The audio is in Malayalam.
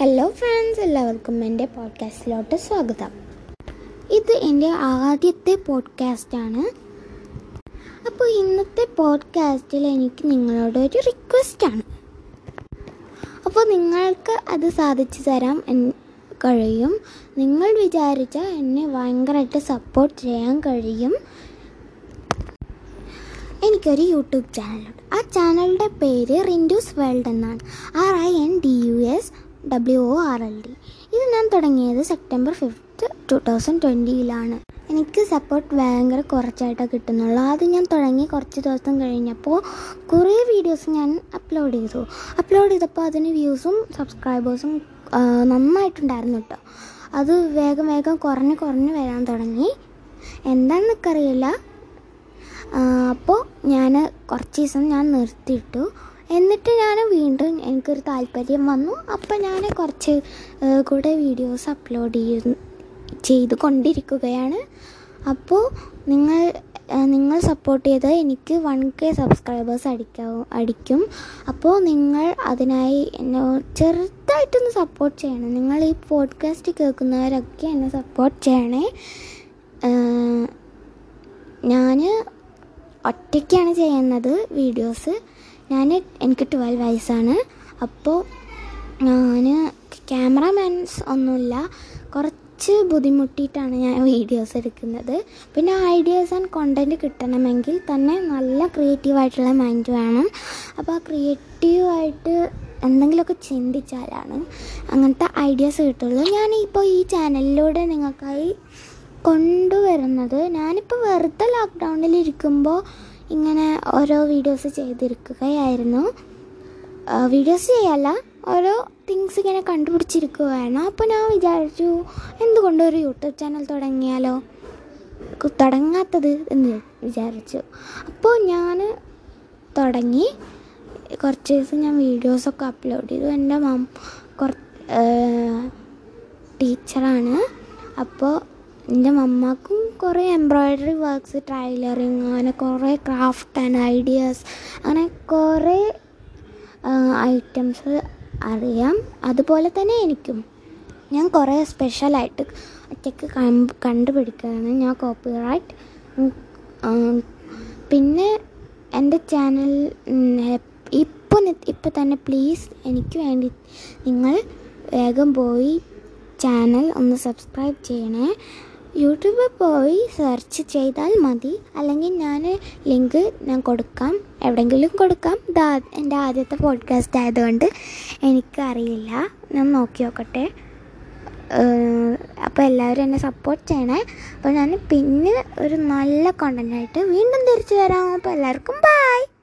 ഹലോ ഫ്രണ്ട്സ് എല്ലാവർക്കും എന്റെ പോഡ്കാസ്റ്റിലോട്ട് സ്വാഗതം. ഇത് എന്റെ ആദ്യത്തെ പോഡ്കാസ്റ്റാണ് അപ്പോൾ ഇന്നത്തെ പോഡ്കാസ്റ്റിൽ എനിക്ക് നിങ്ങളോട് ഒരു റിക്വസ്റ്റാണ് അപ്പോൾ നിങ്ങൾക്ക് അത് സാധിച്ചു തരാൻ കഴിയും. നിങ്ങൾ വിചാരിച്ചാൽ എന്നെ ഭയങ്കരമായിട്ട് സപ്പോർട്ട് ചെയ്യാൻ കഴിയും. എനിക്കൊരു യൂട്യൂബ് ചാനലുണ്ട്. ആ ചാനലിന്റെ പേര് റിൻഡൂസ് വേൾഡ് എന്നാണ്. R I N D U S W O R L D ഇത് ഞാൻ തുടങ്ങിയത് സെപ്റ്റംബർ ഫിഫ്ത്ത് ടു തൗസൻഡ് ട്വന്റിയിലാണ് എനിക്ക് സപ്പോർട്ട് ഭയങ്കര കുറച്ചായിട്ടാണ് കിട്ടുന്നുള്ളൂ. അത് ഞാൻ തുടങ്ങി കുറച്ച് ദിവസം കഴിഞ്ഞപ്പോൾ കുറേ വീഡിയോസ് ഞാൻ അപ്ലോഡ് ചെയ്തു. അപ്ലോഡ് ചെയ്തപ്പോൾ അതിന് വ്യൂസും സബ്സ്ക്രൈബേഴ്സും നന്നായിട്ടുണ്ടായിരുന്നു കേട്ടോ അത് വേഗം വേഗം കുറഞ്ഞ് കുറഞ്ഞ് വരാൻ തുടങ്ങി. എന്താണെന്നൊക്കെ അറിയില്ല അപ്പോൾ ഞാൻ കുറച്ച് ദിവസം ഞാൻ നിർത്തിയിട്ടു. എന്നിട്ട് ഞാൻ വീണ്ടും എനിക്കൊരു താല്പര്യം വന്നു. അപ്പം ഞാൻ കുറച്ച് കൂടെ വീഡിയോസ് അപ്ലോഡ് ചെയ്ത് ചെയ്ത് കൊണ്ടിരിക്കുകയാണ്. അപ്പോൾ നിങ്ങൾ നിങ്ങൾ സപ്പോർട്ട് ചെയ്ത് എനിക്ക് വൺ കെ സബ്സ്ക്രൈബേഴ്സ് അടിക്കാവും അടിക്കും. അപ്പോൾ നിങ്ങൾ അതിനായി എന്നെ ചെറുതായിട്ടൊന്ന് സപ്പോർട്ട് ചെയ്യണം. നിങ്ങൾ ഈ പോഡ്കാസ്റ്റ് കേൾക്കുന്നവരൊക്കെ എന്നെ സപ്പോർട്ട് ചെയ്യണേ. ഞാൻ ഒറ്റയ്ക്കാണ് ചെയ്യുന്നത് വീഡിയോസ് ഞാൻ എനിക്ക് ട്വൽവ് വയസ്സാണ്. അപ്പോൾ ഞാൻ ക്യാമറാമാൻസ് ഒന്നുമില്ല. കുറച്ച് ബുദ്ധിമുട്ടിയിട്ടാണ് ഞാൻ വീഡിയോസ് എടുക്കുന്നത്. പിന്നെ ഐഡിയാസ് ആൻഡ് കോണ്ടന്റ് കിട്ടണമെങ്കിൽ തന്നെ നല്ല ക്രിയേറ്റീവായിട്ടുള്ള മൈൻഡ് വേണം. അപ്പോൾ ആ ക്രിയേറ്റീവായിട്ട് എന്തെങ്കിലുമൊക്കെ ചിന്തിച്ചാലാണ് അങ്ങനത്തെ ഐഡിയാസ് കിട്ടുള്ളൂ. ഞാൻ ഇപ്പോൾ ഈ ചാനലിലൂടെ നിങ്ങൾക്കായി കൊണ്ടുവരുന്നത്. ഞാനിപ്പോൾ വെറുതെ ലോക്ക്ഡൗണിൽ ഇരിക്കുമ്പോൾ ഇങ്ങനെ ഓരോ വീഡിയോസ് ചെയ്തിരിക്കുകയായിരുന്നു. വീഡിയോസ് ചെയ്യല്ല ഓരോ തിങ്സ് ഇങ്ങനെ കണ്ടുപിടിച്ചിരിക്കുകയാണ്. അപ്പോൾ ഞാൻ വിചാരിച്ചു എന്തുകൊണ്ട് ഒരു യൂട്യൂബ് ചാനൽ തുടങ്ങിയാലോ? തുടങ്ങാത്തത് എന്ന് വിചാരിച്ചു. അപ്പോൾ ഞാൻ തുടങ്ങി. കുറച്ച് ദിവസം ഞാൻ വീഡിയോസൊക്കെ അപ്ലോഡ് ചെയ്തു. എന്റെ മം കുറ ടീച്ചറാണ് അപ്പോൾ എന്റെ മമ്മക്കും കുറേ എംബ്രോയ്ഡറി വർക്ക്സ് ടൈലറിങ് അങ്ങനെ കുറേ ക്രാഫ്റ്റ് ആൻഡ് ഐഡിയാസ് അങ്ങനെ കുറേ ഐറ്റംസ് അറിയാം. അതുപോലെ തന്നെ എനിക്കും. ഞാൻ കുറേ സ്പെഷ്യലായിട്ട് ഒറ്റയ്ക്ക് കണ്ടുപിടിക്കുകയാണ്. ഞാൻ കോപ്പി റൈറ്റ് പിന്നെ എന്റെ ചാനൽ ഇപ്പോൾ ഇപ്പോൾ തന്നെ പ്ലീസ് എനിക്ക് വേണ്ടി നിങ്ങൾ വേഗം പോയി ചാനൽ ഒന്ന് സബ്സ്ക്രൈബ് ചെയ്യണേ. യൂട്യൂബിൽ പോയി സെർച്ച് ചെയ്താൽ മതി. അല്ലെങ്കിൽ ഞാൻ ലിങ്ക് ഞാൻ കൊടുക്കാം. എവിടെയെങ്കിലും കൊടുക്കാം. ഇതാ എന്റെ ആദ്യത്തെ പോഡ്കാസ്റ്റ് ആയതുകൊണ്ട് എനിക്കറിയില്ല. ഞാൻ നോക്കി നോക്കട്ടെ. അപ്പോൾ എല്ലാവരും എന്നെ സപ്പോർട്ട് ചെയ്യണേ. അപ്പോൾ ഞാൻ പിന്നെ ഒരു നല്ല കോണ്ടന്റായിട്ട് വീണ്ടും തിരിച്ചു വരാം. അപ്പോൾ എല്ലാവർക്കും ബൈ